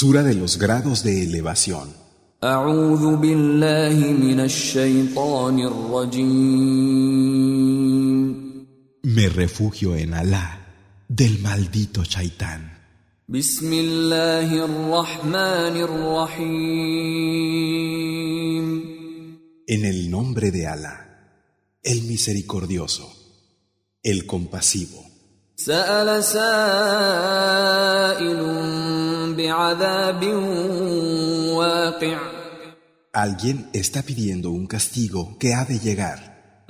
Sura de los grados de elevación. Me refugio en Alá del maldito Shaitán. En el nombre de Alá, el misericordioso, el compasivo. Alguien está pidiendo un castigo que ha de llegar.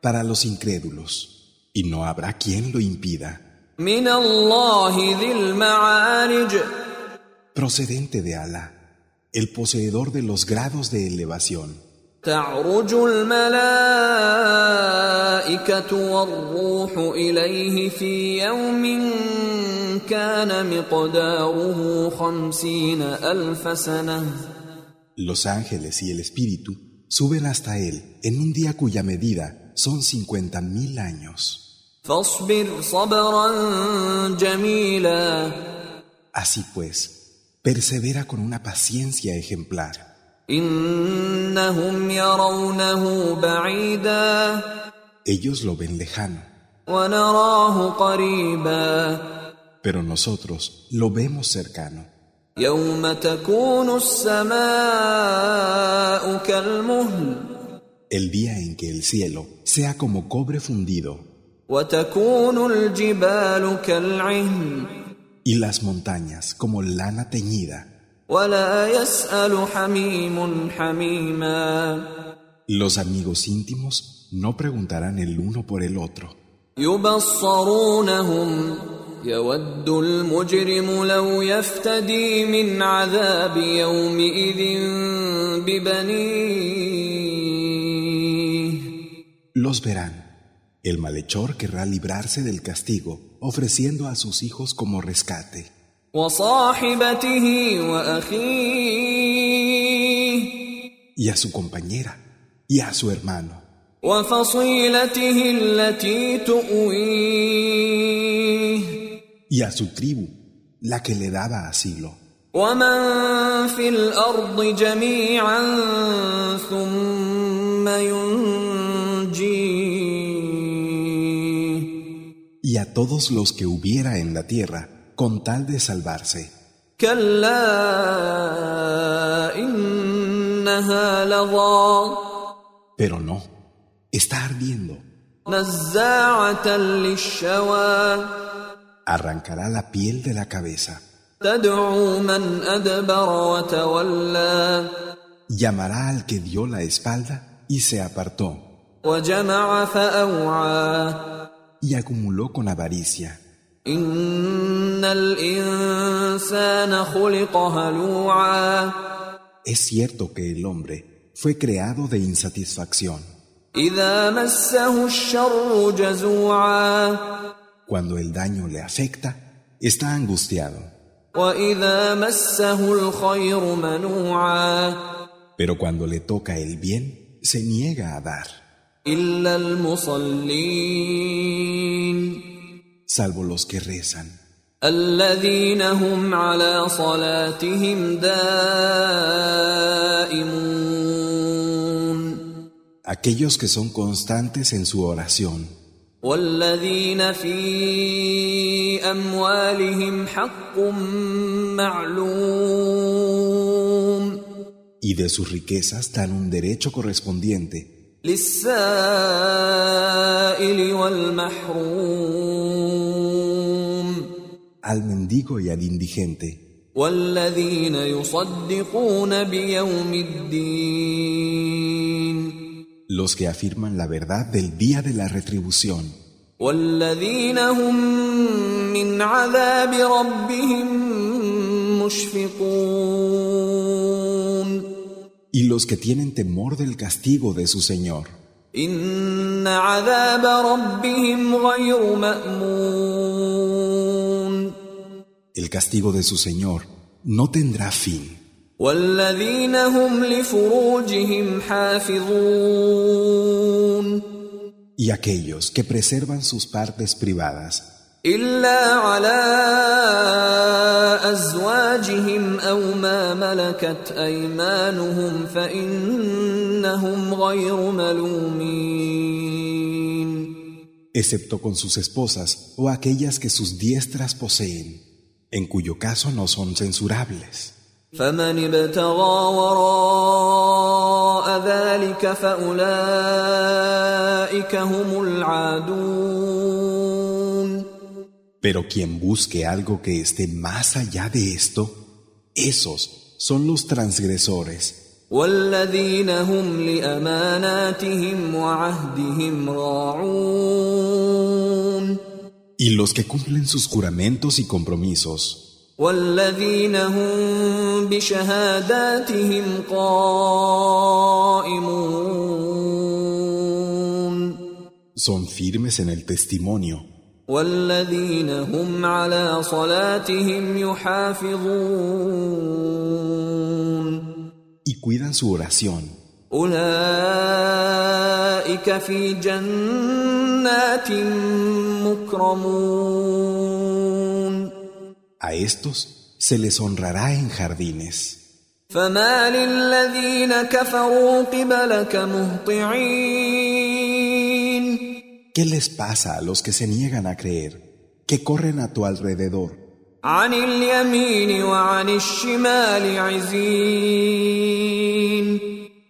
Para los incrédulos, y no habrá quien lo impida. Procedente de Alá, el poseedor de los grados de elevación. تعرج الملائكة والروح إليه في يوم كان مقداره خمسين ألف سنة Los ángeles y el espíritu suben hasta él en un día cuya medida son cincuenta mil años. فاصبر صبرا جميلا Así pues, persevera con una paciencia ejemplar. Ellos lo ven lejano. Pero nosotros lo vemos cercano. El día en que el cielo sea como cobre fundido. Y las montañas como lana teñida. ولا يسأل حميم حميما Los amigos íntimos no preguntarán el uno por el otro. يبصرونهم يود المجرم لو يفتدي من عذاب يومئذ ببنيه Los verán. El malhechor querrá librarse del castigo, ofreciendo a sus hijos como rescate, وصاحبته وأخيه y a su compañera, y a su hermano, وفصيلته التي تؤويه y a su tribu, la que le daba asilo, ومن في الأرض جميعا ثم ينجيه y a todos los que hubiera en la tierra, con tal de salvarse. Pero no, está ardiendo. Arrancará la piel de la cabeza. Llamará al que dio la espalda y se apartó. Y acumuló con avaricia. Es cierto que el hombre fue creado de insatisfacción. Cuando el daño le afecta, está angustiado. Pero cuando le toca el bien, se niega a dar. Salvo los que rezan الذين هم على صلاتهم دائمون aquellos que son constantes en su oración, والذين في أموالهم حق معلوم y de sus riquezas dan un derecho correspondiente للسائل والمحروم al mendigo y al indigente, والذين يصدقون بيوم الدين los que afirman la verdad del día de la retribución, والذين هم من عذاب ربهم مشفقون y los que tienen temor del castigo de su Señor. إن عذاب ربهم غير مأمون El castigo de su Señor no tendrá fin. والذين هم لفروجهم حافظون Y aquellos que preservan sus partes privadas, إلا على أزواجهم أو ما ملكت أيمانهم فإنهم غير ملومين excepto con sus esposas o aquellas que sus diestras poseen, en cuyo caso no son censurables. فمن ابتغى وراء ذلك فأولئك هم العادون Pero quien busque algo que esté más allá de esto, esos son los transgresores. والذين هم لأماناتهم وعهدهم راعون Y los que cumplen sus juramentos y compromisos, والذين هم بشهاداتهم قائمون son firmes en el testimonio, والذين هم على صلاتهم يحافظون y cuidan su oración. أولئك في جنات مكرمون A estos se les honrará en jardines. فما للذين كفروا قبلك مهطعين ¿Qué les pasa a los que se niegan a creer, que corren a tu alrededor, عن اليمين وعن الشمال عزين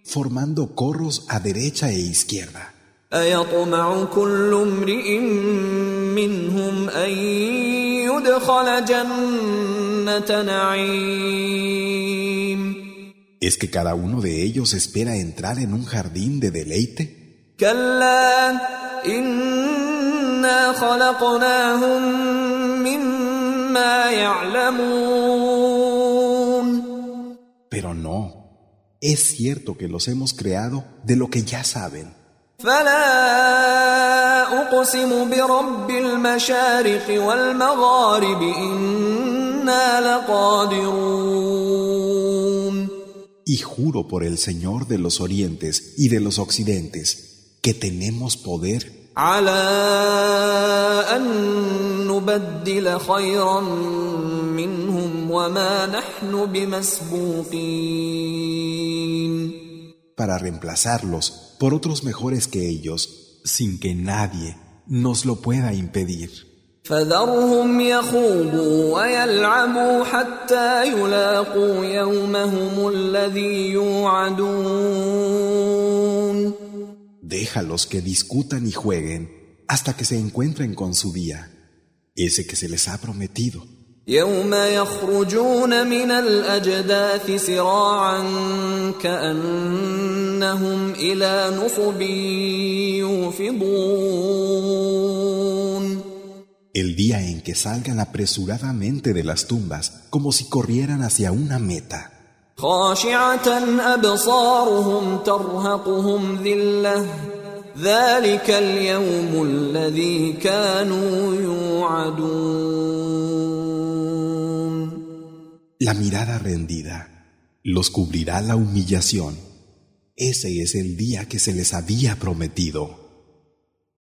formando corros a derecha e izquierda? أيطمع كل امرئ منهم أن يدخل جنة نعيم ¿Es que cada uno de ellos espera entrar en un jardín de deleite? كلا إنا خلقناهم مما يعلمون Pero no, es cierto que los hemos creado de lo que ya saben. فلا أقسم برب المشارق والمغارب إنا لقادرون Y juro por el Señor de los orientes y de los occidentes que tenemos poder على أن نبدل خيرا منهم وما نحن بمسبوقين para reemplazarlos por otros mejores que ellos, sin que nadie nos lo pueda impedir. فذرهم يخوضوا ويلعبوا حتى يلاقوا يومهم الذي يوعدون Déjalos que discutan y jueguen hasta que se encuentren con su día, ese que se les ha prometido. يوم يخرجون من الأجداث سراعا كأنهم إلى نصب يوفضون El día en que salgan apresuradamente de las tumbas como si corrieran hacia una meta. خاشعة أبصارهم ترهقهم ذلة ذلك اليوم الذي كانوا يوعدون La mirada rendida los cubrirá la humillación. Ese es el día que se les había prometido.